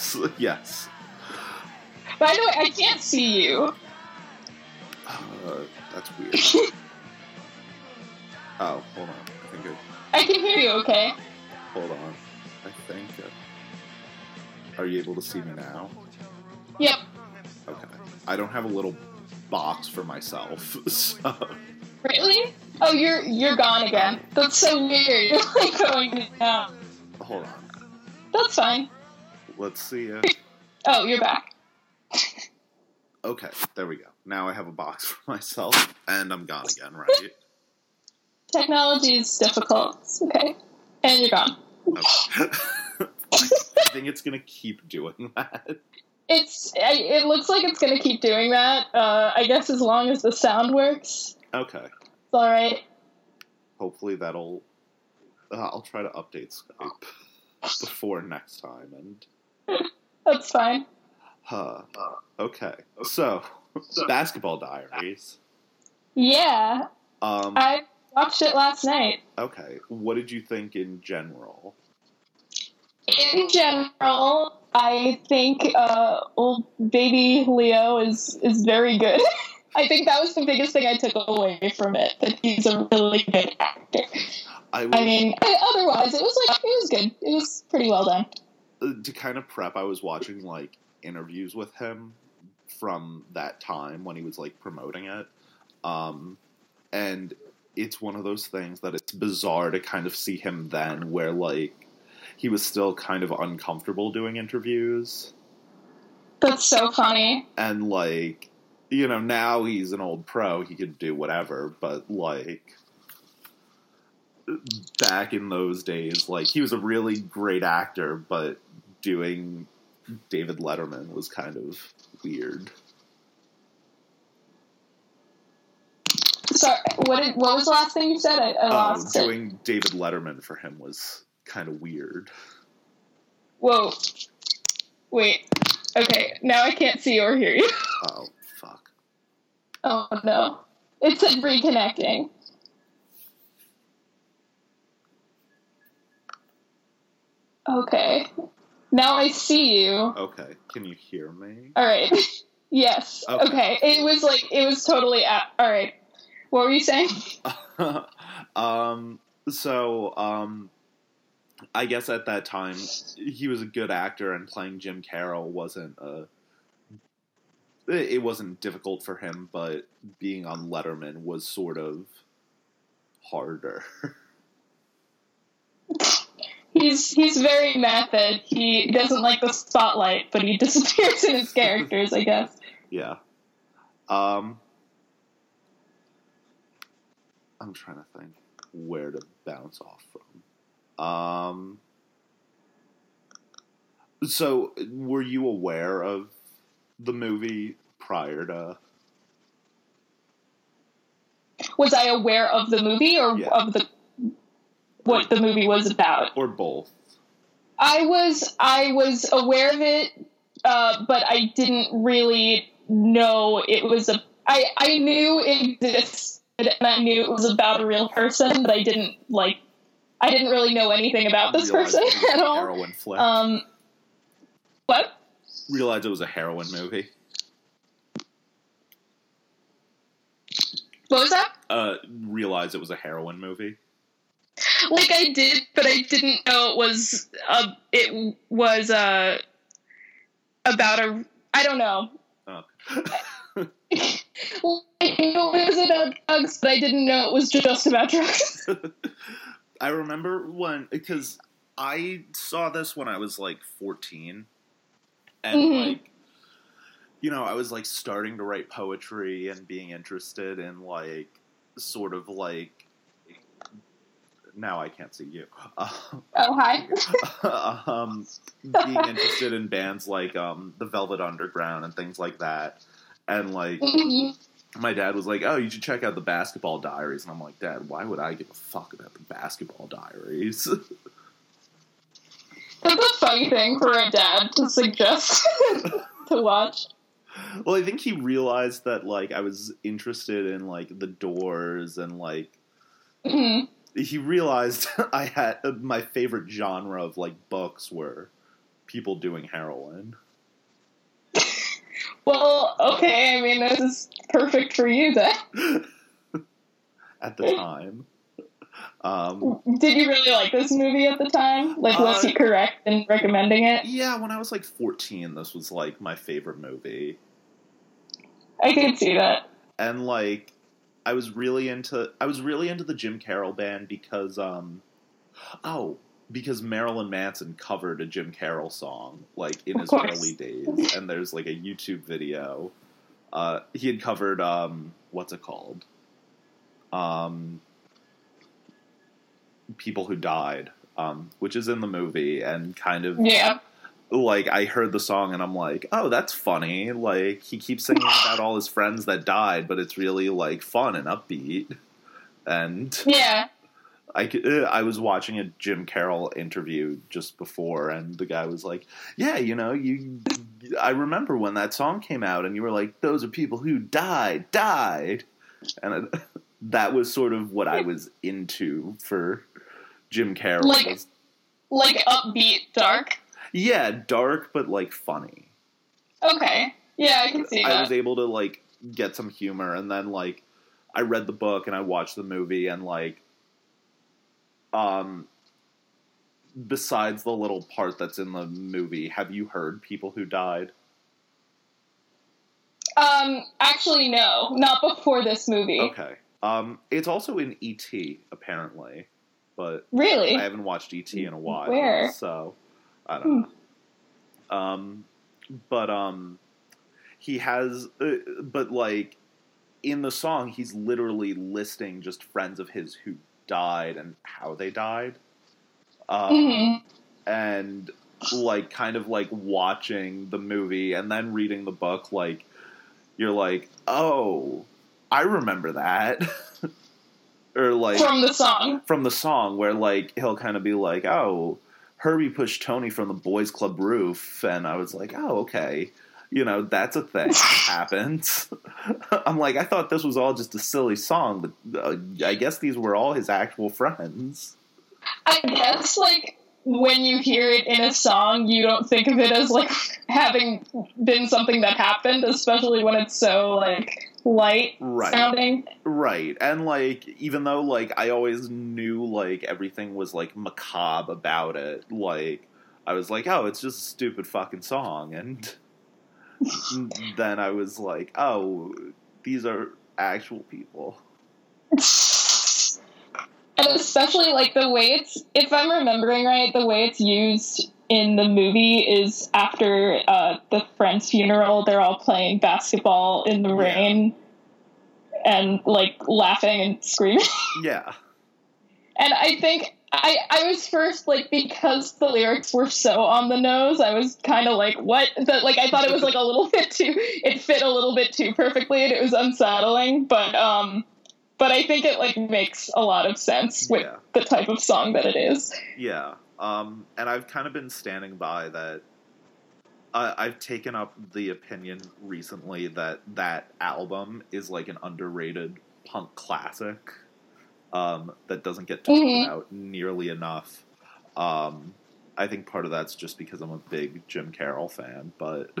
yes, yes. By the way, I can't see you. Uh, that's weird. oh, hold on. I think it, I can hear you okay. hold on. I think. Uh, are you able to see me now? Yep. Okay. I don't have a little box for myself, so Really? Oh, you're you're gone again. That's so weird. You're like going down. hold on. That's fine. Let's see it. Oh, you're back. Okay, there we go. Now I have a box for myself, and I'm gone again, right? Technology is difficult. It's okay. And you're gone. Okay. I think it's gonna keep doing that. It's. It looks like it's gonna keep doing that. Uh, I guess as long as the sound works, Okay. it's all right. Hopefully that'll. Uh, I'll try to update Skype before next time, and That's fine. huh. Okay, so basketball diaries. Yeah, Um. I watched it last night. Okay, what did you think in general? In general, I think uh, old baby Leo is is very good. I think that was the biggest thing I took away from it. That he's a really good actor. I, I mean, otherwise it was like it was good. It was pretty well done. Uh, to kind of prep. I was watching like interviews with him from that time when he was like promoting it, um, and it's one of those things that it's bizarre to kind of see him then, where like he was still kind of uncomfortable doing interviews. That's so funny. and like you know now he's an old pro he could do whatever but like back in those days like he was a really great actor but doing david letterman was kind of weird Sorry, what did, what was the last thing you said? I, I um, lost it. doing david letterman for him was kind of weird Whoa. Wait. Okay, now I can't see or hear you. oh fuck Oh no. It said reconnecting. Okay. Now I see you. okay can you hear me Alright. yes. Okay. Okay. It was like, it was totally. Alright. What were you saying? um so um I guess at that time he was a good actor and playing Jim Carroll wasn't a it wasn't difficult for him, but being on Letterman was sort of harder. He's he's very method. He doesn't like the spotlight, but he disappears in his characters, I guess. yeah. Um I'm trying to think where to bounce off from. Um so were you aware of the movie prior to Was I aware of the movie or Yeah. of the what the movie was about? or both? I was I was aware of it, uh, but I didn't really know it was a. I I knew it existed and I knew it was about a real person, but I didn't like. I didn't really know anything about this person at all. Heroin flick. Um, what? Realized it was a heroin movie. What was that? Uh, realized it was a heroin movie. Like I did, but I didn't know it was. Uh, it was uh, about a. I don't know. Oh. Well, I knew it was about drugs, but I didn't know it was just about drugs. I remember when because I saw this when I was like fourteen, and Mhm. like you know I was like starting to write poetry and being interested in like sort of like now I can't see you. Oh, hi. um, being interested in bands like um, the Velvet Underground and things like that, and like Mhm. my dad was like, "Oh, you should check out the Basketball Diaries," and I'm like, "Dad, why would I give a fuck about the Basketball Diaries?" That's a funny thing for a dad to suggest to watch. well, I think he realized that like I was interested in like the Doors and like Mhm. He realized I had my favorite genre of like books were people doing heroin. Well, okay. I mean, this is perfect for you then. at the time. Um, Did you really like this movie at the time? Like, was Uh, he correct in recommending it? yeah, when I was like 14, this was like my favorite movie. I could see that. and like I was really into I was really into the Jim Carroll band because um oh because Marilyn Manson covered a Jim Carroll song like in Of his course. early days and there's like a YouTube video uh he had covered um what's it called um people who died um which is in the movie and kind of Yeah. Like I heard the song and I'm like, oh, that's funny. Like he keeps singing about all his friends that died, but it's really like fun and upbeat. And Yeah. I uh, I was watching a Jim Carroll interview just before, and the guy was like, yeah, you know, you. I remember when that song came out, and you were like, those are people who died, died, and that was sort of what I was into for Jim Carroll. Like- Like upbeat, dark. Yeah, dark but like funny. Okay. Yeah, I can see I that. was able to like get some humor, and then like I read the book and I watched the movie, and like um besides the little part that's in the movie, have you heard people who died? Um, actually, no, not before this movie. Okay. Um, it's also in E.T. apparently, but Really? I haven't watched E.T. in a while. Where? So I don't know. Um, but um, he has, uh, but like in the song, he's literally listing just friends of his who died and how they died. Um, hmm and like kind of like watching the movie and then reading the book like you're like oh i remember that or like From the song. from the song where like he'll kind of be like oh herbie pushed tony from the boys club roof and i was like oh okay. You know that's a thing that happens i'm like i thought this was all just a silly song but uh, i guess these were all his actual friends. I guess, like, when you hear it in a song, you don't think of it as, like, having been something that happened, especially when it's so, like, light right sounding. Right. And like even though like I always knew like everything was like macabre about it, like I was like, "Oh, it's just a stupid fucking song." And then I was like, "Oh, these are actual people." and especially like the way it's if i'm remembering right the way it's used in the movie is after uh, the friend's funeral they're all playing basketball in the Yeah. rain and like laughing and screaming Yeah. and i think I, I was first like because the lyrics were so on the nose i was kind of like what that like i thought it was like a little bit too it fit a little bit too perfectly and it was unsettling but um but i think it like makes a lot of sense with Yeah. the type of song that it is Yeah. Um and I've kind of been standing by that I I've taken up the opinion recently that that album is like an underrated punk classic um, that doesn't get talked Mhm. about nearly enough. Um, I think part of that's just because I'm a big Jim Carroll fan, but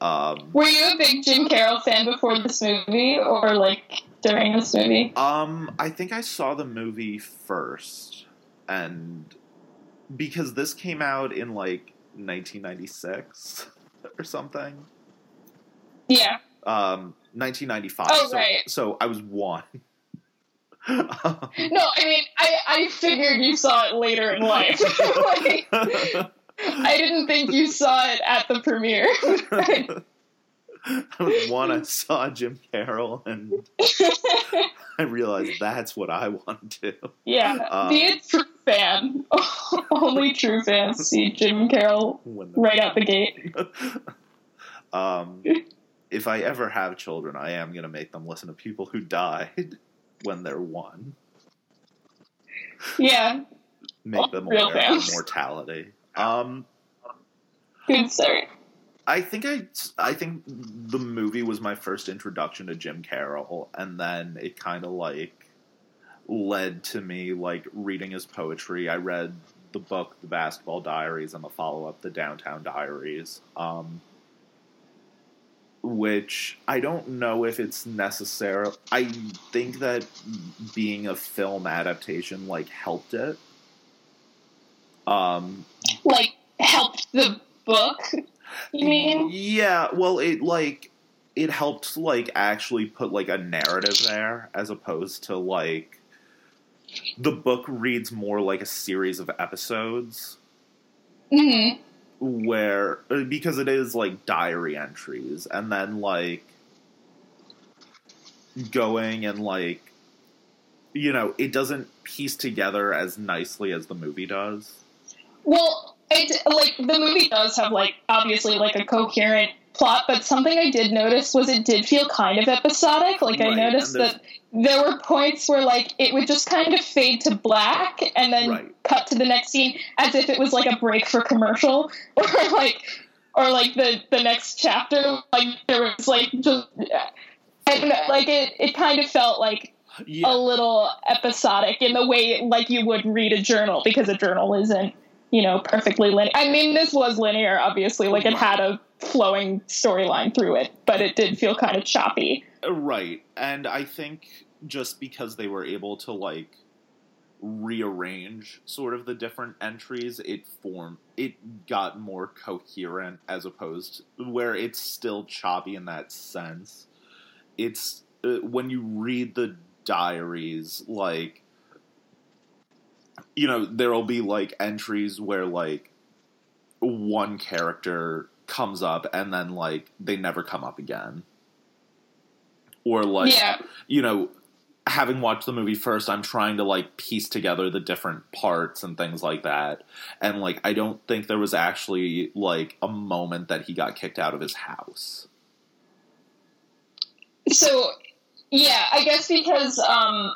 um, were you a big jim carroll fan before this movie or like during this movie um, I think I saw the movie first, and because this came out in like 1996 or something. yeah Um, 1995. Oh, so, right. so I was one. no i mean i i figured you saw it later in life like, i didn't think you saw it at the premiere I was one. I saw Jim Carroll, and I realized that's what I want to do. yeah Um, true fan. Only true fans see jim carroll right out the gate. Um, if I ever have children, I am going to make them listen to people who died when they're one. yeah. Make them aware of mortality. Um, good start. I think I, I think the movie was my first introduction to Jim Carroll, and then it kind of like, led to me like reading his poetry. I read the book, The Basketball Diaries, and the follow up, The Downtown Diaries. Um, which I don't know if it's necessary. I think that being a film adaptation like helped it. Um, like helped the book. You mean? Yeah. Well, it like it helped like actually put like a narrative there as opposed to like the book reads more like a series of episodes hmm where because it is like diary entries and then like going and like you know it doesn't piece together as nicely as the movie does Well, it like the movie does have like obviously like a coherent plot, but something I did notice was it did feel kind of episodic. Like I noticed that there were points where like it would just kind of fade to black and then Right. cut to the next scene as if it was like a break for commercial. Or like or like the the next chapter like there was like just I don't know like it it kind of felt like yeah. a little episodic in the way like you would read a journal because a journal isn't you know perfectly linear i mean this was linear obviously like it had a flowing storyline through it but it did feel kind of choppy Right. And I think just because they were able to like rearrange sort of the different entries, it formed it got more coherent as opposed where it's still choppy in that sense. It's uh, when you read the diaries like you know, there'll be like entries where like one character comes up and then like they never come up again or like yeah. you know having watched the movie first i'm trying to like piece together the different parts and things like that. And like i don't think there was actually like a moment that he got kicked out of his house. So yeah i guess because um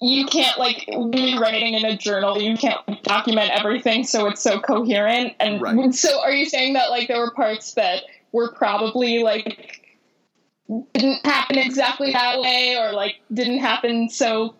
you can't like you're writing in a journal you can't document everything so it's so coherent. And Right. so are you saying that like there were parts that were probably like didn't happen exactly that way or like didn't happen so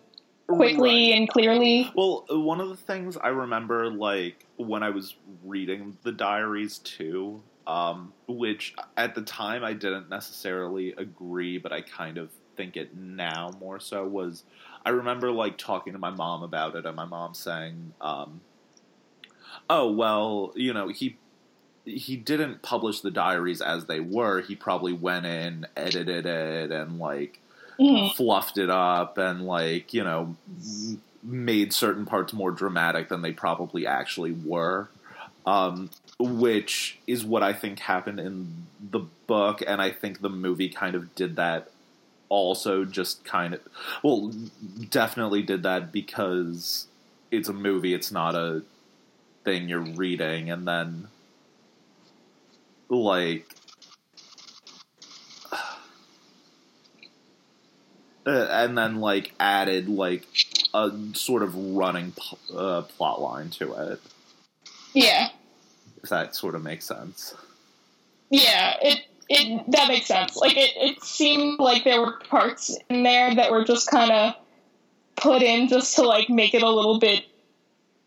quickly Right. and clearly Well, one of the things I remember, like when I was reading the diaries too, um, which at the time I didn't necessarily agree, but I kind of think it now more so, was I remember like talking to my mom about it, and my mom saying, um, "Oh well, you know he." He didn't publish the diaries as they were. He probably went in, edited it, and like Mhm. fluffed it up and like you know made certain parts more dramatic than they probably actually were um, which is what i think happened in the book and i think the movie kind of did that also just kind of well definitely did that because it's a movie it's not a thing you're reading and then like uh, and then like added like a sort of running p- uh, plot line to it. Yeah. If that sort of makes sense. Yeah it it that makes sense. Like it, it seemed like there were parts in there that were just kind of put in just to like make it a little bit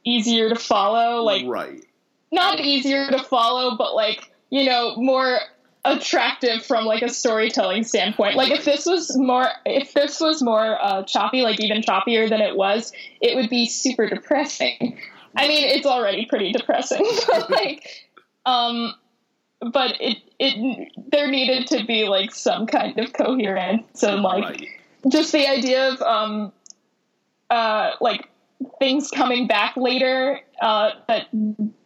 easier to follow like right. not easier to follow, but like you know more attractive from like a storytelling standpoint. Like if this was more, if this was more uh, choppy, like even choppier than it was, it would be super depressing. I mean, it's already pretty depressing, but like, um, but it it there needed to be like some kind of coherence and like just the idea of um uh like things coming back later uh that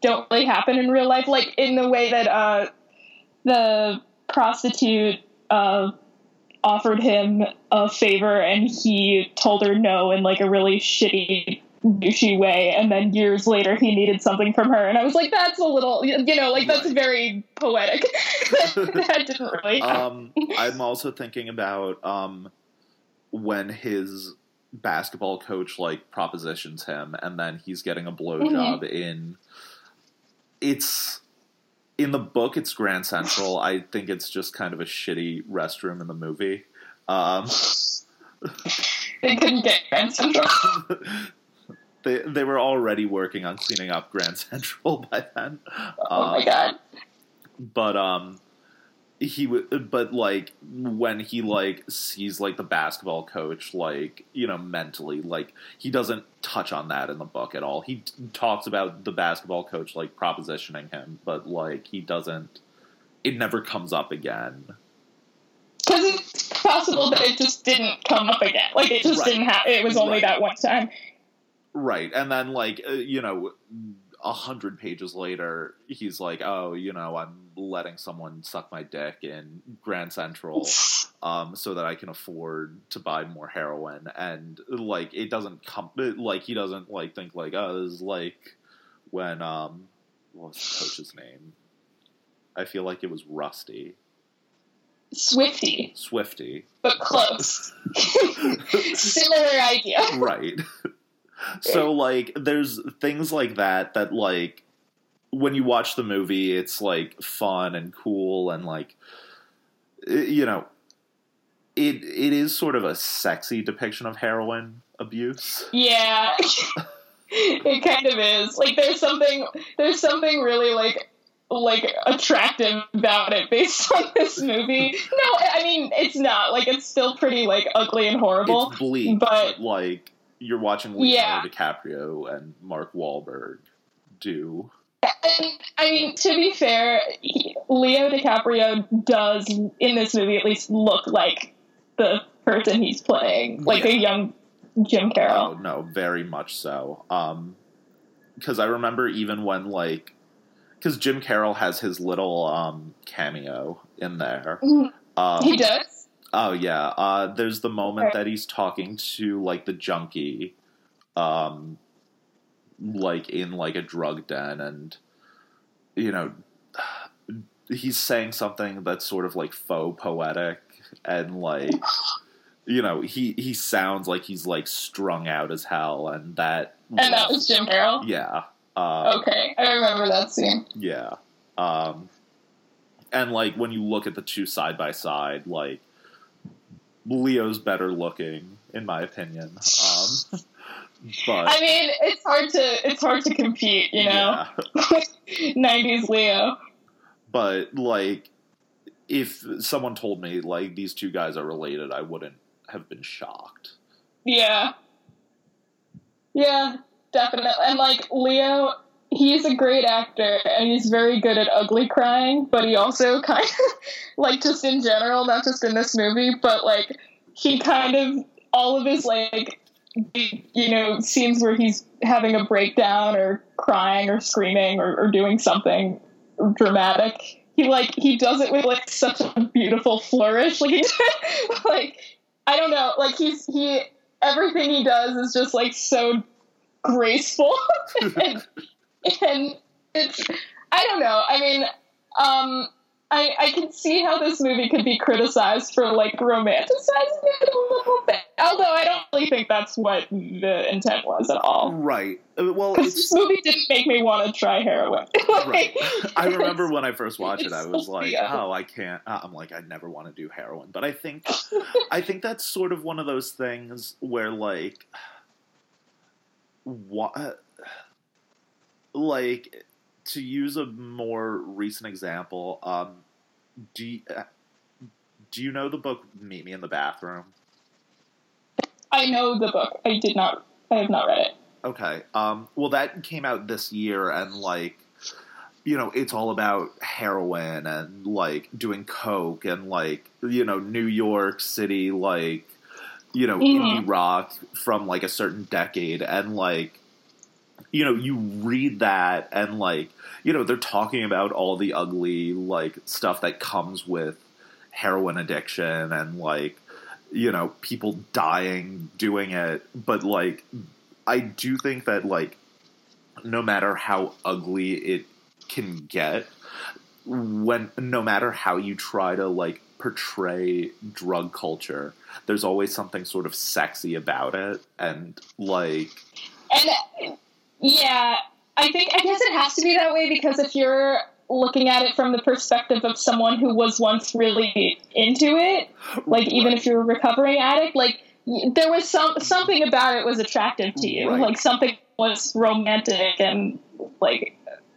don't really happen in real life like in the way that uh the prostitute uh offered him a favor and he told her no in like a really shitty douchey way and then years later he needed something from her and i was like that's a little you know like that's Right. very poetic that didn't really um i'm also thinking about um when his basketball coach like propositions him and then he's getting a blowjob in it's in the book it's grand central i think it's just kind of a shitty restroom in the movie um they couldn't get Grand Central. they they were already working on cleaning up Grand Central by then. oh my Um, god. but um he would but like when he like sees like the basketball coach like you know mentally like he doesn't touch on that in the book at all he t- talks about the basketball coach like propositioning him but like he doesn't it never comes up again Because it's possible that it just didn't come up again. Like it just Right. didn't have. It was only Right. that one time. right and then like uh, you know a hundred pages later he's like oh you know i'm letting someone suck my dick in grand central um, so that I can afford to buy more heroin. And like, it doesn't come like he doesn't like think like, oh, this is like when um, what was the coach's name? I feel like it was Rusty Swifty, Swifty, but close. Similar idea. right? So like, there's things like that that like when you watch the movie, it's like fun and cool and like you know. It it is sort of a sexy depiction of heroin abuse. Yeah. it kind of is. Like there's something there's something really like like attractive about it based on this movie. No, I mean it's not. Like it's still pretty like ugly and horrible. it's bleak, but- but, like you're watching Leonardo Yeah. DiCaprio and Mark Wahlberg do. And I mean, to be fair, he, Leo DiCaprio does in this movie at least look like the person he's playing, like a young Jim Oh Carroll. no, very much so. Um, because I remember even when like, because Jim Carroll has his little um cameo in there. Mhm. Um, he does. Oh yeah. Uh, there's the moment that he's talking to like the junkie, um, like in like a drug den, and you know, he's saying something that's sort of like faux poetic, and like, you know, he he sounds like he's like strung out as hell, and that And that was Jim Carroll. yeah. Uh, Okay, I remember that scene. yeah. Um, and like when you look at the two side by side, like Leo's better looking, in my opinion. Um, but I mean, it's hard to it's hard to compete, you know. yeah. '90s Leo. But like, if someone told me like these two guys are related, I wouldn't have been shocked. Yeah. Yeah, definitely. And like Leo, he's a great actor and he's very good at ugly crying, but he also kind of like just in general, not just in this movie, but like he kind of all of his like you know scenes where he's having a breakdown or crying or screaming or, or doing something dramatic. He like he does it with like such a beautiful flourish. Like he like I don't know. Like he's he everything he does is just like so graceful and, and it's I don't know. I mean, um I, I can see how this movie could be criticized for like romanticizing it a little bit. Although I don't really think that's what the intent was at all. Right. Uh, Well, this movie didn't make me want to try heroin. Like, Right. I remember when I first watched it, I was like, "Oh, I can't." uh, I'm like, "I never want to do heroin," but I think, I think that's sort of one of those things where, like, what, like, to use a more recent example, um, do you, uh, do you know the book "Meet Me in the Bathroom"? I know the book. I did not. I have not read it. Okay. Um, well, that came out this year, and like, you know, it's all about heroin and like doing coke and like, you know, New York City, like, you know, Mhm. indie rock from like a certain decade, and like, you know, you read that, and like, you know, they're talking about all the ugly like stuff that comes with heroin addiction and like you know people dying doing it. But like i do think that like no matter how ugly it can get when no matter how you try to like portray drug culture there's always something sort of sexy about it. And like And yeah, I think I guess it has to be that way because if you're looking at it from the perspective of someone who was once really into it, like even if you're a recovering addict, like there was some something about it was attractive to you, Right. like something was romantic and like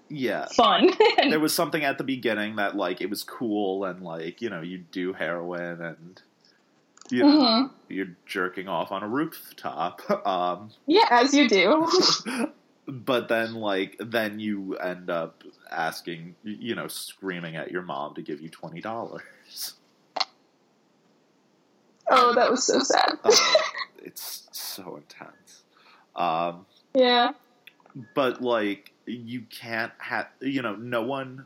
Yeah. fun. There was something at the beginning that like it was cool and like, you know, you do heroin and you know, Mhm. you're jerking off on a rooftop. Um Yeah, as you do. but then like then you end up asking you know screaming at your mom to give you $20 oh, that was so sad. uh, it's so intense um Yeah. but like you can't have you know no one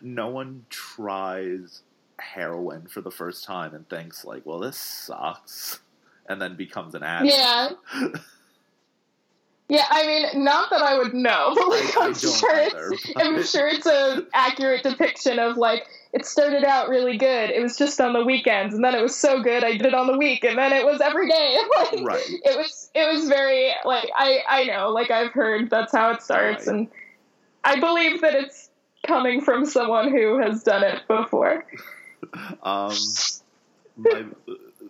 no one tries heroin for the first time and thinks like well this sucks and then becomes an addict Yeah. Yeah, I mean, not that I would know, but like I- don't sure either, it's but- I'm sure it's a accurate depiction of like it started out really good. It was just on the weekends, and then it was so good I did it on the week, and then it was every day. like, right It was it was very like I I know like I've heard that's how it starts, Right. and I believe that it's coming from someone who has done it before. um my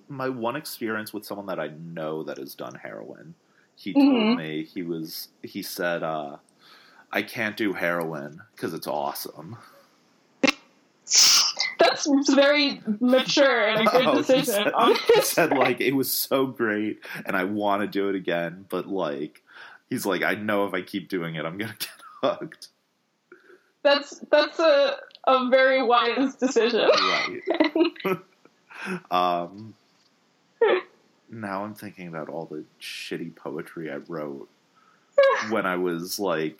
my one experience with someone that I know that has done heroin, he told Mhm. me he was he said uh I can't do heroin because it's awesome. That's very mature and a good Oh, he decision. said- he said like it was so great and I want to do it again, but like he's like I know if I keep doing it, I'm gonna get hooked. That's that's a a very wise decision. Right. um. Now I'm thinking about all the shitty poetry I wrote when I was like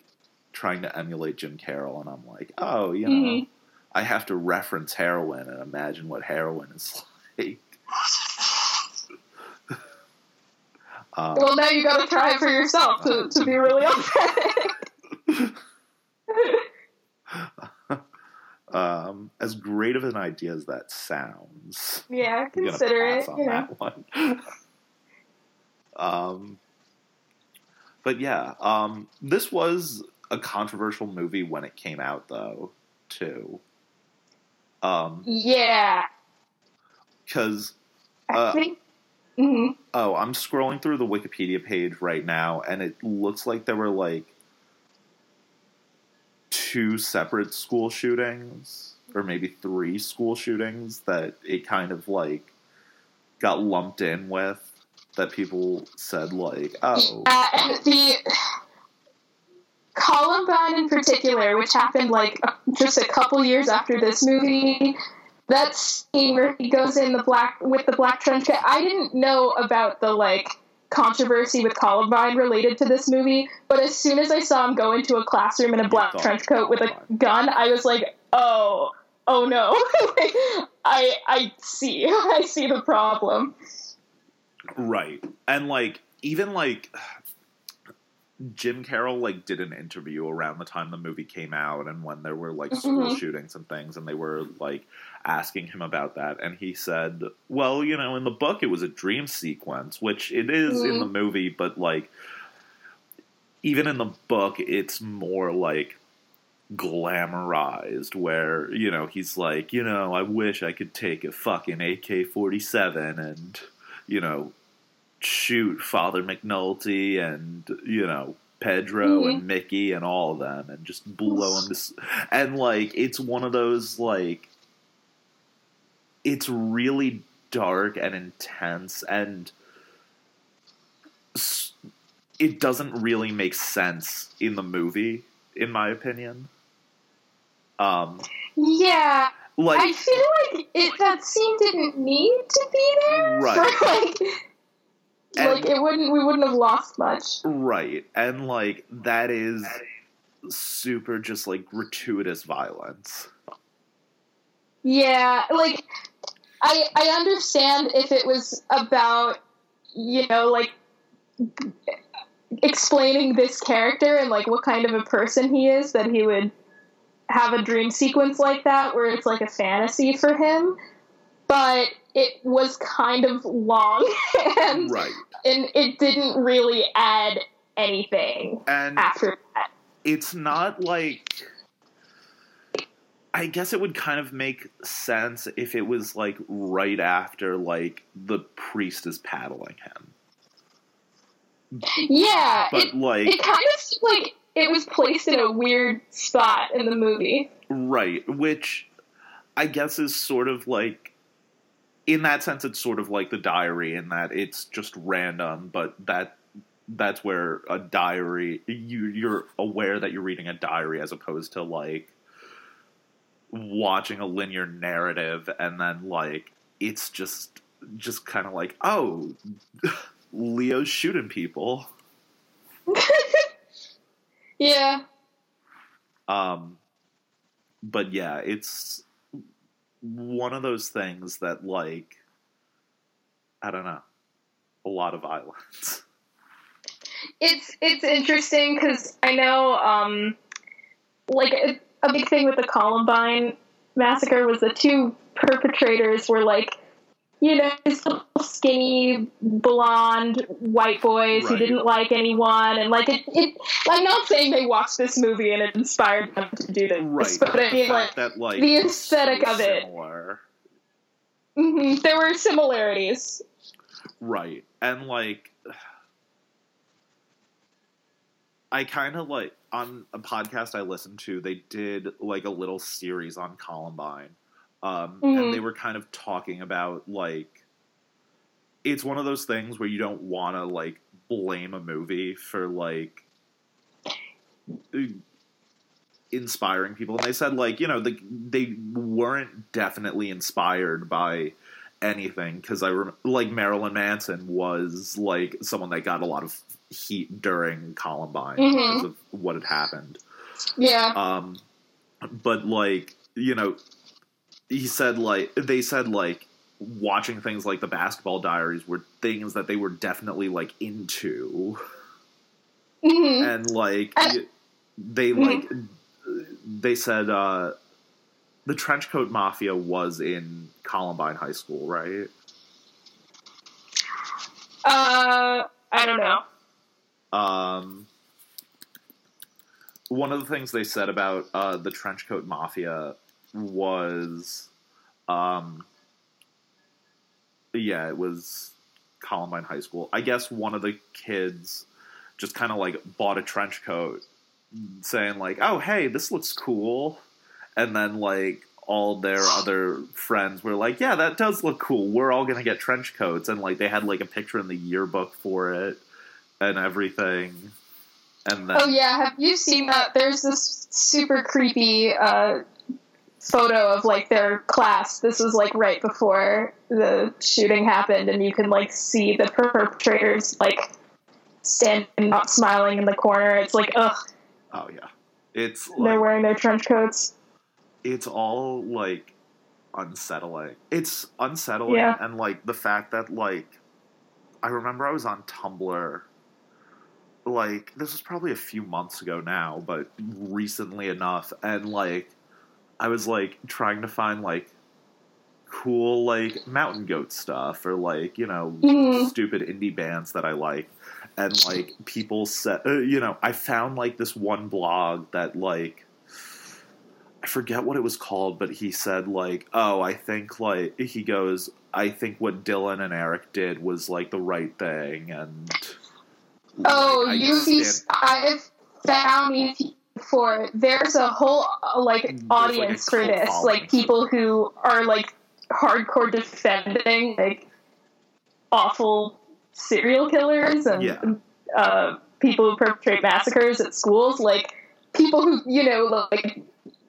trying to emulate Jim Carroll, and I'm like, oh, you know, Mhm. I have to reference heroin and imagine what heroin is like. um, Well, now you got to try it for yourself to, to be really authentic. Um, as great of an idea as that sounds, yeah, I'm consider it. on know. that one. um, but yeah, um, this was a controversial movie when it came out, though, too. Um, Yeah, because I Uh, think. mhm. oh, I'm scrolling through the Wikipedia page right now, and it looks like there were like two separate school shootings, or maybe three school shootings that it kind of like got lumped in with. That people said like, oh, and the Columbine in particular, which happened like just a couple years after this movie, that scene where he goes in the black with the black trench coat. I didn't know about the like controversy with Columbine related to this movie, but as soon as I saw him go into a classroom in a black trench coat with a gun, I was like, oh, oh no, I I see, I see the problem. Right. And like even like Jim Carroll like did an interview around the time the movie came out and when there were like school Mhm. shootings and things and they were like asking him about that and he said, "Well, you know, in the book it was a dream sequence, which it is in Mhm. the movie, but like even in the book it's more like glamorized where you know he's like you know i wish i could take a fucking ak-47 and you know shoot father mcnulty and you know pedro and mickey and all of them and just blow them to s- and like it's one of those like it's really dark and intense and it doesn't really make sense in the movie in my opinion um Yeah, like I feel like it that scene didn't need to be there. Right. Like, And- like it wouldn't. We wouldn't have lost much. right and like that is super just like gratuitous violence Yeah, like I I understand if it was about you know like explaining this character and like what kind of a person he is that he would have a dream sequence like that where it's like a fantasy for him. But it was kind of long and right. and it didn't really add anything and after that. it's not like I guess it would kind of make sense if it was like right after like the priest is paddling him. Yeah, But it, like it kind of like it was placed in a weird spot in the movie. right, which I guess is sort of like in that sense it's sort of like the diary in that it's just random, but that that's where a diary you you're aware that you're reading a diary as opposed to like watching a linear narrative and then like it's just just kind of like oh leo's shooting people Yeah. um but yeah it's one of those things that like i don't know a lot of violence it's it's interesting because I know, um, like a, a big thing with the Columbine massacre was the two perpetrators were like, you know, these little skinny blonde white boys who didn't like anyone, and like it, it. I'm not saying they watched this movie and it inspired them to do this, right but I mean, like, that like the it's so aesthetic of it. mhm, there were similarities. Right. And like I kind of like on a podcast I listened to, they did like a little series on Columbine. Um Mhm. and they were kind of talking about like it's one of those things where you don't want to like blame a movie for like inspiring people and they said like you know the, they weren't definitely inspired by anything because I rem- like Marilyn Manson was like someone that got a lot of heat during Columbine Mhm. because of what had happened. Yeah. Um, but like you know, he said like they said like watching things like the Basketball Diaries were things that they were definitely like into hmm and like I- they like they said uh the trench coat mafia was in Columbine High School, right? Uh, I don't know. Um, one of the things they said about uh, the trench coat mafia was, um, yeah, it was Columbine High School. I guess one of the kids just kind of like bought a trench coat, saying like, "Oh, hey, this looks cool," and then like all their other friends were like, "Yeah, that does look cool. We're all gonna get trench coats," and like they had like a picture in the yearbook for it and everything. And then Oh yeah, have you seen that? There's this super creepy uh, photo of like their class. This was like right before the shooting happened, and you can like see the perpetrators like standing, not smiling in the corner. It's like, ugh, oh yeah, it's they're wearing their trench coats. it's all like unsettling. It's unsettling, Yeah. and like the fact that like I remember I was on Tumblr. Like this was probably a few months ago now, but recently enough, and like I was like trying to find like cool like mountain goat stuff or like you know Mhm. stupid indie bands that I like, and like people said, uh, you know, I found like this one blog that like I forget what it was called, but he said like, oh, I think like he goes, I think what Dylan and Eric did was like the right thing, and Oh, like, you see, I've found these before. There's a whole uh, like There's, like, audience for this, following. like people who are like hardcore defending like awful serial killers and Yeah. uh, people who perpetrate massacres at schools. Like people who you know like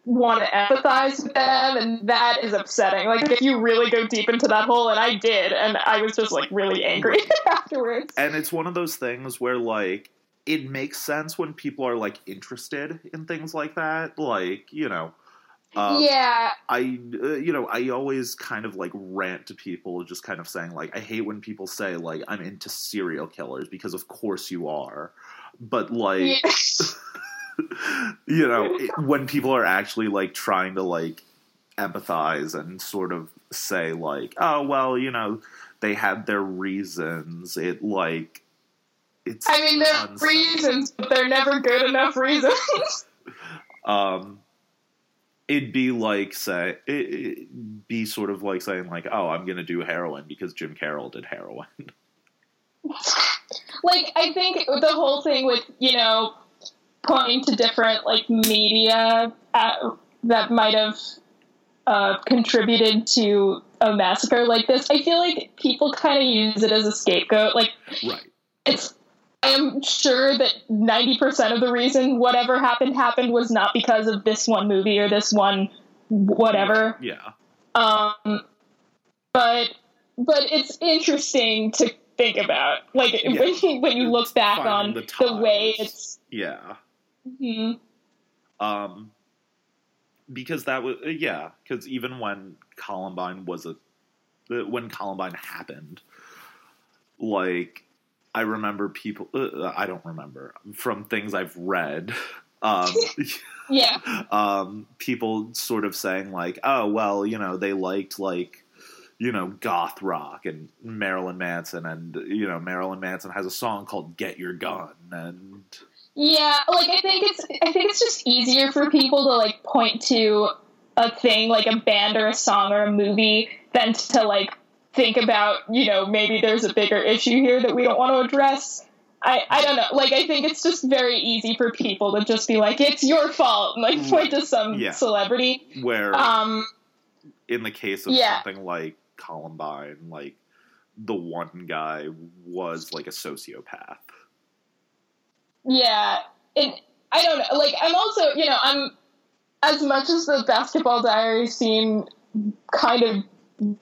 want to empathize with them, and that is upsetting. Like if you really go deep into that hole, and I did, and I was just like really angry afterwards. and it's one of those things where like it makes sense when people are like interested in things like that, like you know. Uh, yeah, I, uh, you know, I always kind of like rant to people, just kind of saying like, I hate when people say like I'm into serial killers because of course you are, but like, yeah. you know, it, when people are actually like trying to like empathize and sort of say like, oh well, you know, they had their reasons. It like, it's. I mean, there are reasons, but they're never good enough reasons. Um, it'd be like say it, be sort of like saying like, oh, I'm gonna do heroin because Jim Carroll did heroin. like I think the whole thing with you know pointing to different like media at, that might have uh, contributed to a massacre like this. I feel like people kind of use it as a scapegoat. Like, right. It's. I am sure that ninety percent of the reason whatever happened happened was not because of this one movie or this one whatever. Yeah. Um, but but it's interesting to think about, like yeah. when you, when you look back on the, the, way it's. Yeah. Hmm Um, because that was yeah, because even when Columbine was a when Columbine happened, like I remember people. Uh, I don't remember from things I've read. Um, yeah. Um, people sort of saying like, oh well, you know, they liked like you know, goth rock and Marilyn Manson, and you know, Marilyn Manson has a song called "Get Your Gun," and yeah, like I think it's I think it's just easier for people to like point to a thing like a band or a song or a movie than to like think about you know maybe there's a bigger issue here that we don't want to address. I, I don't know. Like I think it's just very easy for people to just be like, "It's your fault," and like point to some yeah. celebrity. Where, um, in the case of yeah. something like Columbine, like the one guy was like a sociopath. Yeah, and I don't know. Like, I'm also, you know, I'm as much as the basketball diary scene kind of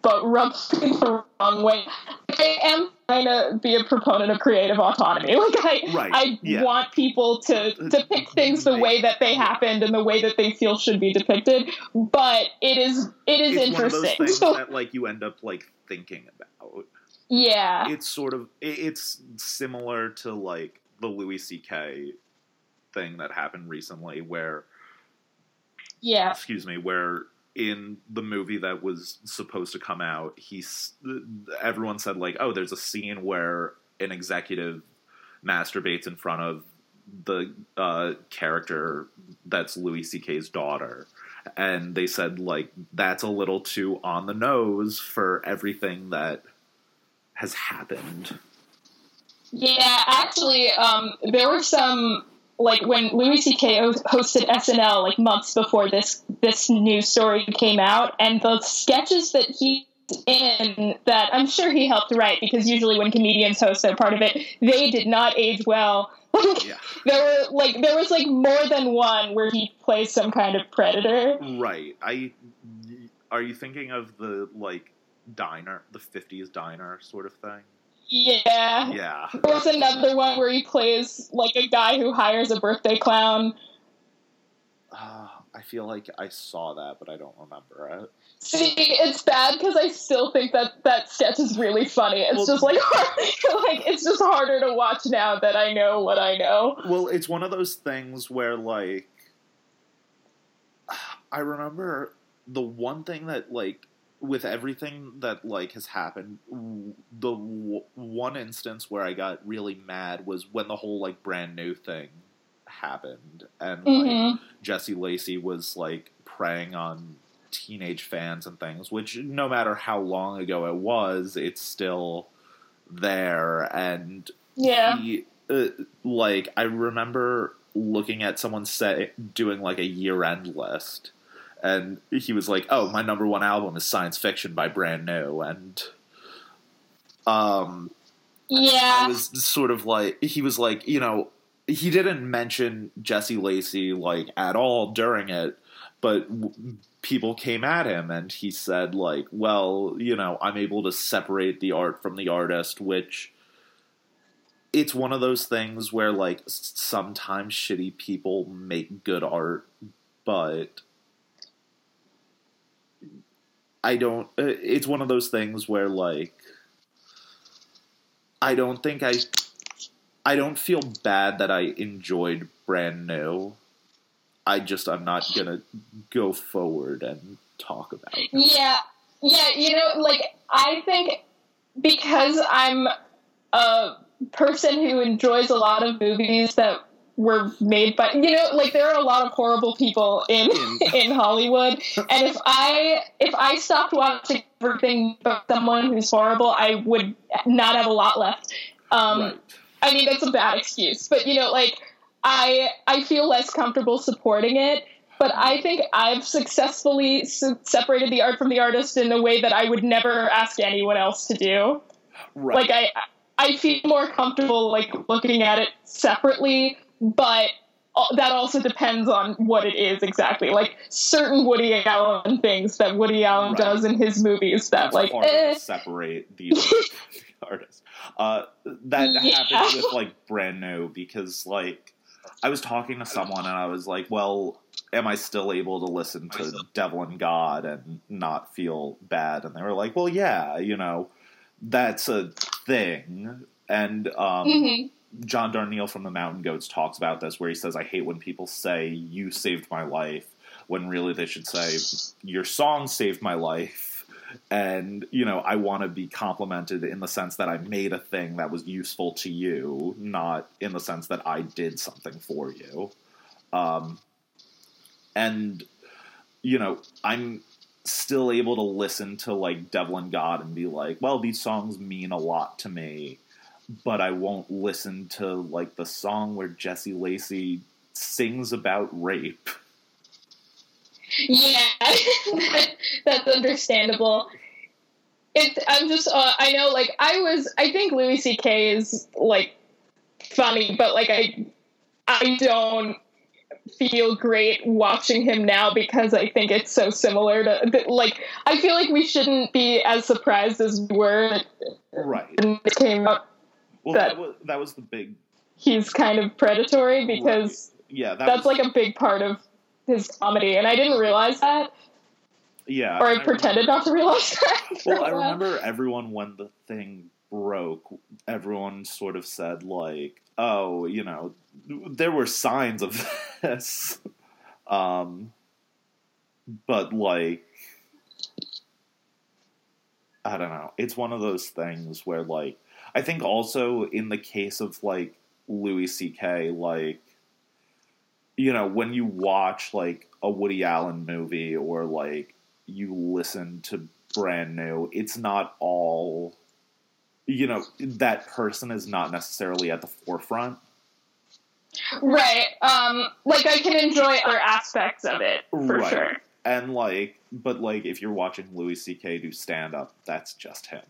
but rubs me the wrong way. I am trying to be a proponent of creative autonomy. Like I, right. I yeah. want people to depict things the way that they happened and the way that they feel should be depicted. But it is, it is it's interesting. One of those things that like you end up like thinking about. Yeah, it's sort of it's similar to like the Louis C.K. thing that happened recently, where yeah, excuse me, where in the movie that was supposed to come out, he's everyone said like, oh, there's a scene where an executive masturbates in front of the uh, character that's Louis C.K.'s daughter, and they said like that's a little too on the nose for everything that has happened. Yeah, actually, um, there were some like when Louis C.K. hosted SNL like months before this this news story came out, and the sketches that he in that I'm sure he helped write because usually when comedians host they're part of it, they did not age well. yeah. There were like there was like more than one where he plays some kind of predator. Right. I are you thinking of the like diner, the 50s diner sort of thing? Yeah. Yeah. There's another one where he plays like a guy who hires a birthday clown. Uh, I feel like I saw that, but I don't remember it. See, it's bad because I still think that that sketch is really funny. It's well, just like like it's just harder to watch now that I know what I know. Well, it's one of those things where like I remember the one thing that like with everything that like has happened the w- one instance where i got really mad was when the whole like brand new thing happened and mm-hmm. like jesse lacey was like preying on teenage fans and things which no matter how long ago it was it's still there and yeah he, uh, like i remember looking at someone say doing like a year end list and he was like, "Oh, my number one album is Science Fiction by Brand New," and um, yeah, I was sort of like, he was like, you know, he didn't mention Jesse Lacey like at all during it, but w- people came at him and he said like, well, you know, I'm able to separate the art from the artist, which it's one of those things where like sometimes shitty people make good art, but I don't. Uh, it's one of those things where like I don't think I. I don't feel bad that I enjoyed brand new. I just I'm not gonna go forward and talk about. It. Yeah, yeah. You know, like I think because I'm a person who enjoys a lot of movies that were made by you know like there are a lot of horrible people in in. Hollywood. And if I if I stopped watching everything but someone who's horrible I would not have a lot left. Um right. I mean that's a bad excuse. But you know like I I feel less comfortable supporting it. But I think I've successfully se- separated the art from the artist in a way that I would never ask anyone else to do. Right. like I I feel more comfortable like looking at it separately, but uh, that also depends on what it is exactly. Like certain Woody Allen things that Woody Allen Right. does in his movies that it's like harder eh, to separate these artists. Uh, that Yeah. happened with like brand new because like I was talking to someone and I was like, well, am I still able to listen to Devil and God and not feel bad? And they were like, well, yeah, you know, that's a thing. And um, mhm. John Darnielle from the Mountain Goats talks about this, where he says, "I hate when people say you saved my life, when really they should say your song saved my life." And you know, I want to be complimented in the sense that I made a thing that was useful to you, not in the sense that I did something for you. Um, and you know, I'm still able to listen to like Devil and God and be like, well, these songs mean a lot to me but I won't listen to like the song where Jesse Lacey sings about rape. yeah, that's understandable. It, I'm just uh, I know like I was I think Louis C.K. is like funny, but like I I don't feel great watching him now because I think it's so similar to like I feel like we shouldn't be as surprised as we were Right. when it came up. Well, That- that was that was the big He's kind of predatory because yeah. That that's was, like a big part of his comedy, and I didn't realize that, yeah. or I and pretended not to realize that. Well, I remember everyone when the thing broke, everyone sort of said like, "Oh, you know, there were signs of this," um, but like, I don't know. It's one of those things where like, I think also in the case of like Louis C.K., like, you know, when you watch like a Woody Allen movie or like you listen to brand new, it's not all you know, that person is not necessarily at the forefront. Right. Um, like I can enjoy other aspects of it for Right. sure. And like but like if you're watching Louis C.K. do stand up, that's just him.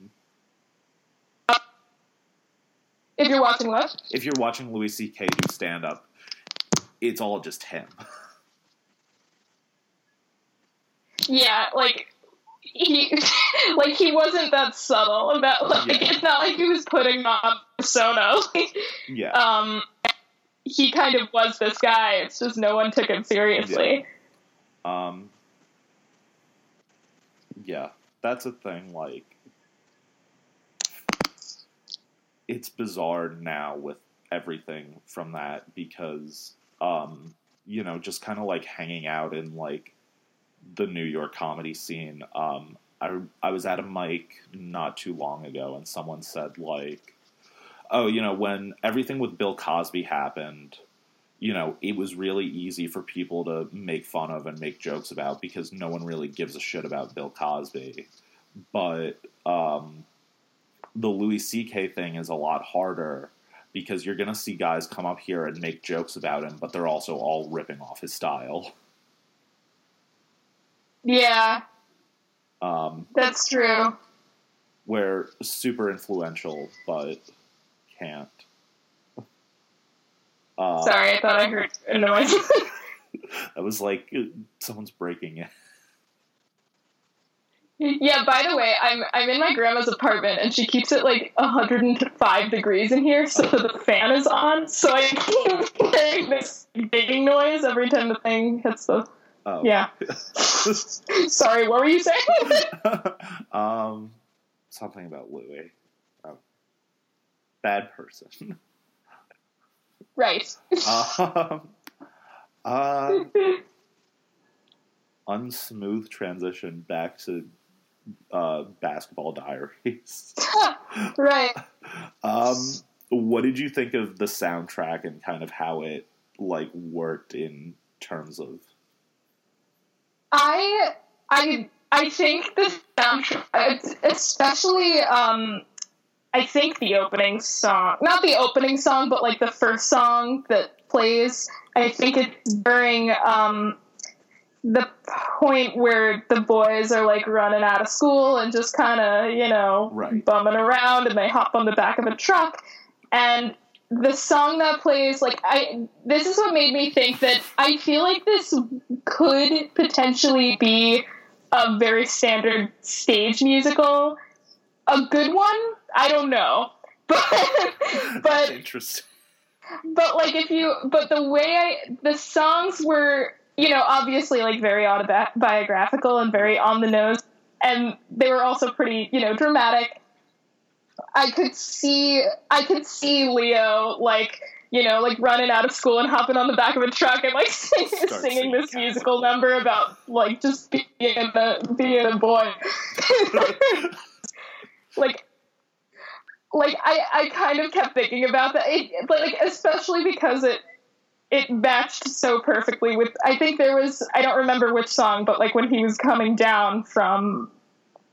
If you're watching what? If you're watching Louis C.K. do stand up, it's all just him. Yeah, like he like he wasn't that subtle about like Yeah. it's not like he was putting on persona. Yeah. um he kind of was this guy. It's just no one took him seriously. Um, yeah, that's a thing. Like, it's bizarre now with everything from that because, um, you know, just kind of like hanging out in like the New York comedy scene. Um, I I was at a mic not too long ago, and someone said like, "Oh, you know, when everything with Bill Cosby happened." you know, it was really easy for people to make fun of and make jokes about because no one really gives a shit about Bill Cosby. But um, the Louis C.K. thing is a lot harder because you're going to see guys come up here and make jokes about him, but they're also all ripping off his style. Yeah, Um, that's true. where super influential, but can't. Uh, Sorry, I thought I heard a noise. I was like, someone's breaking it. yeah, by the way, I'm I'm in my grandma's apartment and she keeps it like 105 degrees in here, so the fan is on. So I keep hearing this baking noise every time the thing hits the. Oh. Yeah. Sorry, what were you saying? um, something about Louis. Oh. Bad person. right. um, uh, unsmooth transition back to uh, basketball diaries. right. Um, what did you think of the soundtrack and kind of how it like worked in terms of I I I think the soundtrack, especially um, I think the opening song, not the opening song, but like the first song that plays. I think it's during um, the point where the boys are like running out of school and just kind of you know Right. bumming around, and they hop on the back of a truck, and the song that plays like I this is what made me think that I feel like this could potentially be a very standard stage musical. A good one? I don't know. But but interesting. but like if you but the way I the songs were you know obviously like very autobiographical and very on the nose. And they were also pretty you know dramatic. I could see i could see leo like you know like running out of school and hopping on the back of a truck and like singing singing this musical number about like just being a being a boy. Like like I, I kind of kept thinking about that. It, but like especially because it it matched so perfectly with i think there was i don't remember which song but like when he was coming down from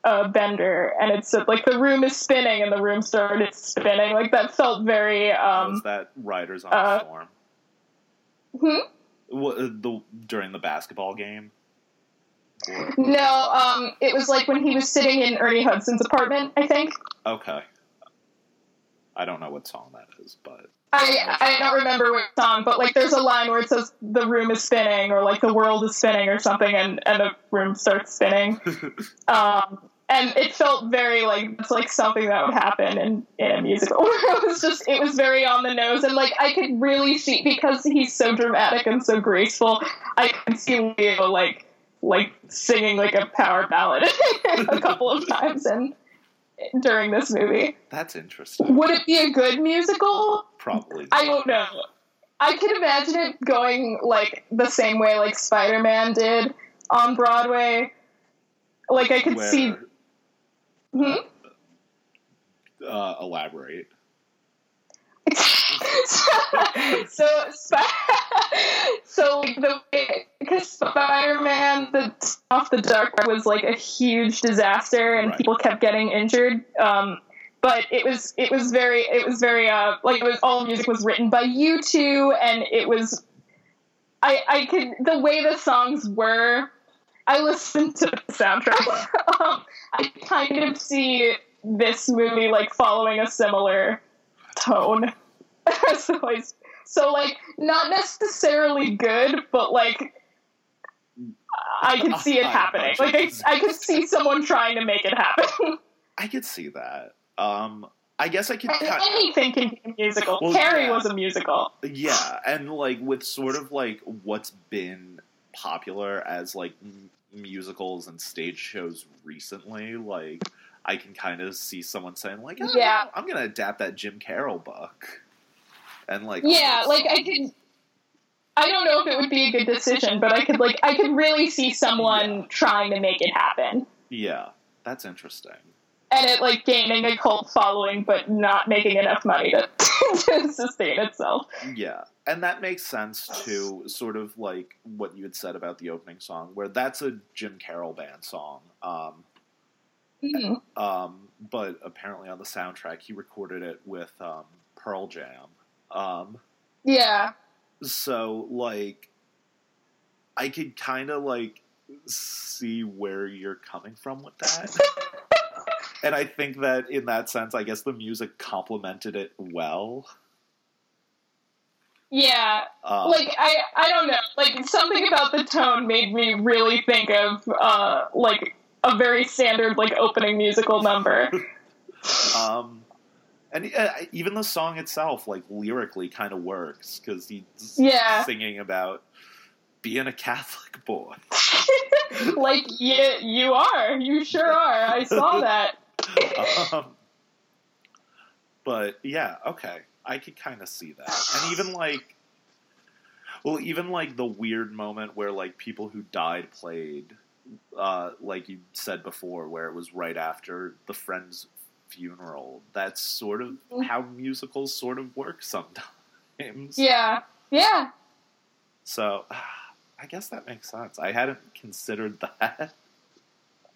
a bender and it said like the room is spinning and the room started spinning like that felt very was um that Riders on uh, the Storm? hmm? Wha- uh, the during the basketball game. No um it was like when he was sitting in ernie hudson's apartment i think okay. I don't know what song that is, but I I don't remember which song, but like there's a line where it says the room is spinning or like the world is spinning or something, and and the room starts spinning. Um, and it felt very like it's like something that would happen in in a musical. it was just it was very on the nose, and like I could really see because he's so dramatic and so graceful. I could see Leo like like singing like a power ballad a couple of times and during this movie. that's interesting. Would it be a good musical? Probably. I don't know. I could imagine it going like the same way like Spider Man did on Broadway. Like I could Where, see. Hmm? uh, elaborate. so Sp- so like the because Spider Man the off the dark was like a huge disaster and Right. people kept getting injured. Um, but it was it was very it was very uh like it was all music was written by U2 and it was I I could the way the songs were I listened to the soundtrack. um, I kind of see this movie like following a similar tone. so, I, so like not necessarily good, but like I could see it happening. Like. I, I could see someone trying to make it happen. I could see that. Um, I guess I could. And cut- anything can be a musical. Well, Carrie yeah. was a musical. Yeah, and like with sort of like what's been popular as like m- musicals and stage shows recently, like I can kind of see someone saying like, "Oh, Yeah. I'm gonna adapt that Jim Carroll book," and like, Yeah, like I could. I don't know if it would be a good decision, but I could like I could really see someone Yeah. trying to make it happen. yeah, that's interesting. And it like gaining a cult following but not making enough money to, to sustain itself. Yeah, and that makes sense too. Sort of like what you had said about the opening song, where that's a Jim Carroll band song. Um, Mhm. Um, but apparently on the soundtrack, he recorded it with um, Pearl Jam. Um, Yeah. so like, I could kind of like see where you're coming from with that. and I think that in that sense, I guess the music complemented it well. Yeah. Um, Like I I don't know. Like something about the tone made me really think of uh like a very standard like opening musical number. um, and uh, even the song itself, like lyrically, kind of works because he's Yeah. singing about being a Catholic boy. like you you are. You sure are. I saw that. um, but yeah, okay, I could kind of see that, and even like, well, even like the weird moment where like people who died played, uh, like you said before, where it was right after the friend's funeral. That's sort of how musicals sort of work sometimes. Yeah. Yeah. So, I guess that makes sense. I hadn't considered that.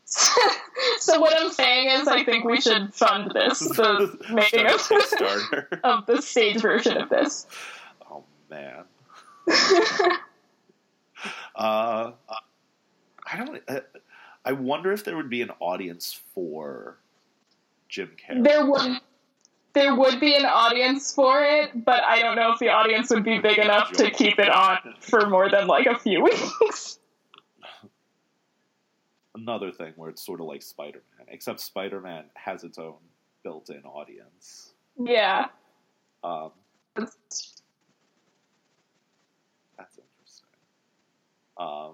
So what I'm saying is, I think we should fund this, the making of, Kickstarter. of the stage version of this. Oh man. uh, I don't. Uh, I wonder if there would be an audience for Jim Carrey. there would there would be an audience for it, but I don't know if the audience would be big enough to keep it on for more than like a few weeks. Another thing where it's sort of like Spider Man, except Spider Man has its own built in audience. yeah. Um, that's interesting. Um,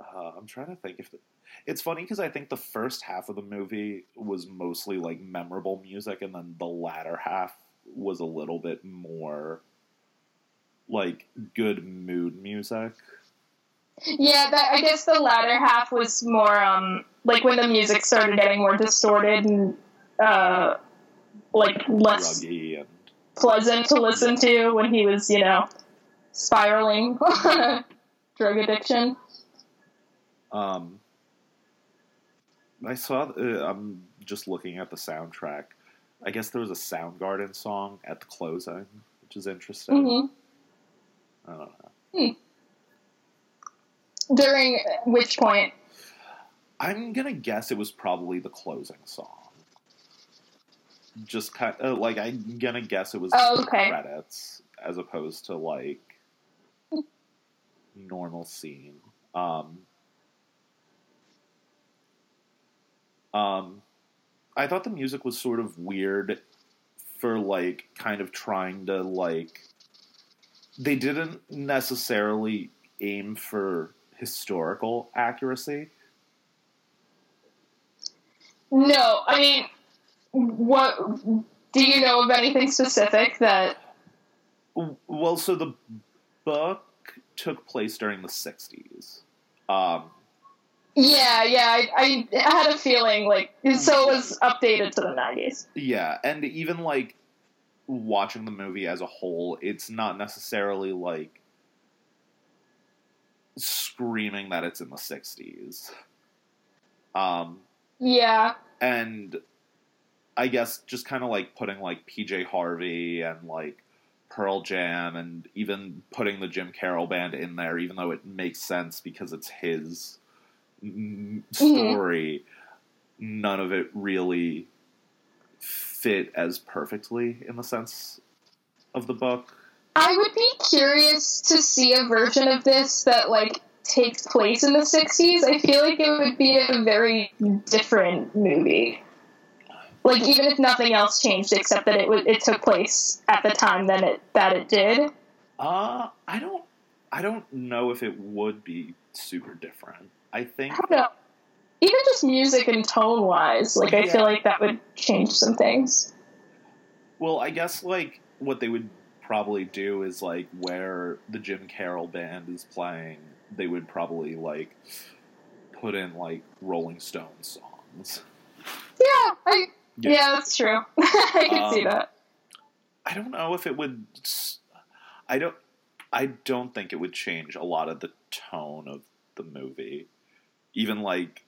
uh, I'm trying to think if the, it's funny because I think the first half of the movie was mostly like memorable music, and then the latter half was a little bit more like good mood music. Yeah, that, I guess the latter half was more um like when the music started getting more distorted and uh like less and pleasant to listen to when he was, you know, spiraling drug addiction. Um, I saw. Uh, I'm just looking at the soundtrack. I guess there was a Soundgarden song at the closing, which is interesting. hmm I don't know. During which point? I'm gonna guess it was probably the closing song. Just kind of like I'm gonna guess it was Oh, the okay. credits as opposed to like normal scene. Um, um, I thought the music was sort of weird for like kind of trying to like they didn't necessarily aim for historical accuracy. No, I mean, what do you know of anything specific that? Well, so the book took place during the 60s. Um, Yeah, yeah, I, I had a feeling like so it was updated to the nineties. yeah, and even like watching the movie as a whole, it's not necessarily like screaming that it's in the 60s. Um, Yeah, and I guess just kind of like putting like PJ Harvey and like Pearl Jam and even putting the Jim Carroll band in there, even though it makes sense because it's his mm, story, none of it really fit as perfectly in the sense of the book. I would be curious to see a version of this that like takes place in the '60s. I feel like it would be a very different movie. Like even if nothing else changed except that it was it took place at the time that it that it did. Uh, I don't, I don't know if it would be super different. I think I don't know. Even just music and tone wise, like I feel like that would change some things. Well, I guess like what they would probably do is like where the Jim Carroll band is playing, they would probably like put in like Rolling Stones songs. Yeah, I Yeah. yeah, that's true. I can see Um, that. I don't know if it would. I don't. I don't think it would change a lot of the tone of the movie, even like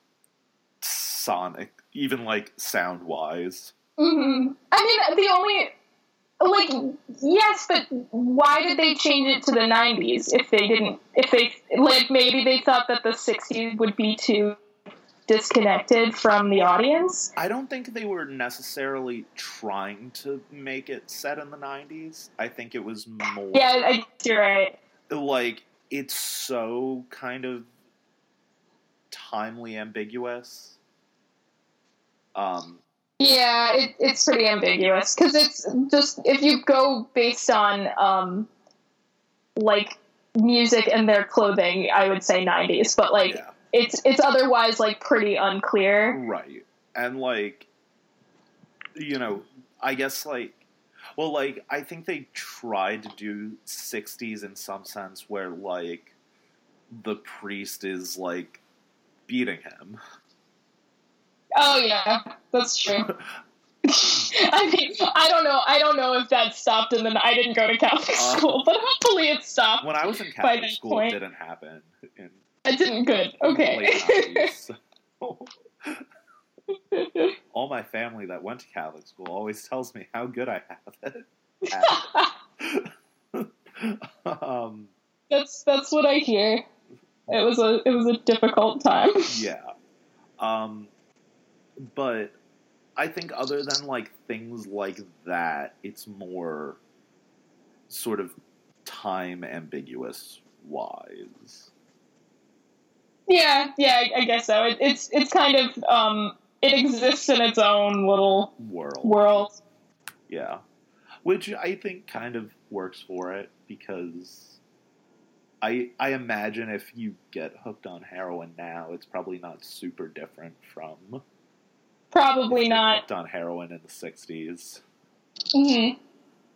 sonic, even like sound wise. hmm I mean, the only like yes, but why did they change it to the '90s if they didn't? If they like maybe they thought that the '60s would be too disconnected from the audience. I don't think they were necessarily trying to make it set in the 90s. I think it was more Yeah, I, you're right. like it's so kind of timely ambiguous. Um Yeah, it, it's pretty ambiguous because it's just if you go based on um, like music and their clothing, I would say '90s, but like yeah, it's it's otherwise like pretty unclear. right. And like you know, I guess like well like I think they tried to do 60s in some sense where like the priest is like beating him. Oh yeah, that's true. I mean, I don't know. I don't know if that stopped, and then I didn't go to Catholic Uh, school, but hopefully it stopped. When I was in Catholic school, point- it didn't happen. In It didn't good. Okay. 90s, so. All my family that went to Catholic school always tells me how good I have it. um, that's that's what I hear. It was a it was a difficult time. yeah. Um, but I think other than like things like that, it's more sort of time ambiguous wise. Yeah, yeah, I, I guess so. It, it's it's kind of um, it exists in its own little World. world. Yeah. Which I think kind of works for it because I I imagine if you get hooked on heroin now, it's probably not super different from Probably not. on heroin in the sixties. hmm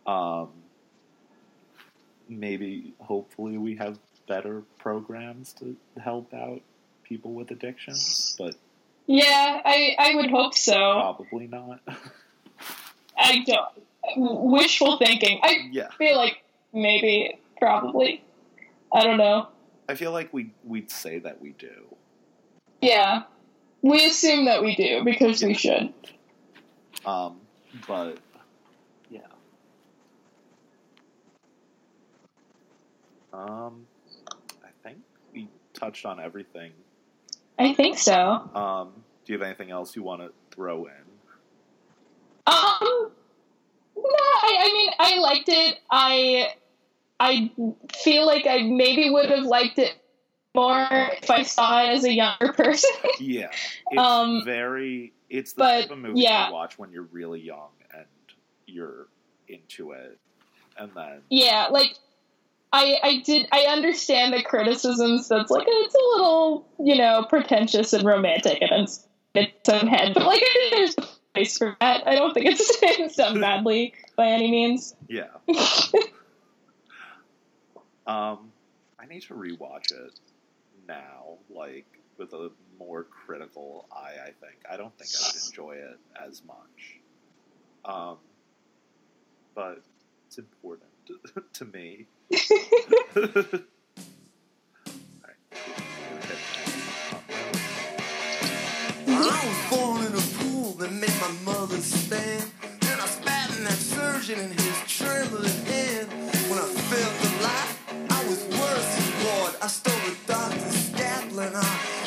Um, maybe hopefully we have better programs to help out people with addictions, but Yeah, I I would hope so. probably not. I don't. Wishful thinking. I yeah. feel like maybe, probably. I don't know. I feel like we we'd say that we do. Yeah, we assume that we do because we should. Um, but yeah. Um, I think we touched on everything. I think so. Um, do you have anything else you want to throw in? Um, no, I, I mean, I liked it. I, I feel like I maybe would have liked it more if I saw it as a younger person. Yeah, it's Um, very. It's the but, type of movie yeah. you watch when you're really young and you're into it, and then yeah, like I, I did. I understand the criticisms. That's like it's a little, you know, pretentious and romantic and it's its own head. But like, I think there's a place for that. I don't think it's, it's done badly by any means. yeah. Um, I need to rewatch it now, like with a more critical eye. I think I don't think I would enjoy it as much. Um, but it's important to, me. I was born in a pool that made my mother stand. And I spat in that surgeon in his trembling hand. When I felt the light, I was worse than. I stole the doctor's and I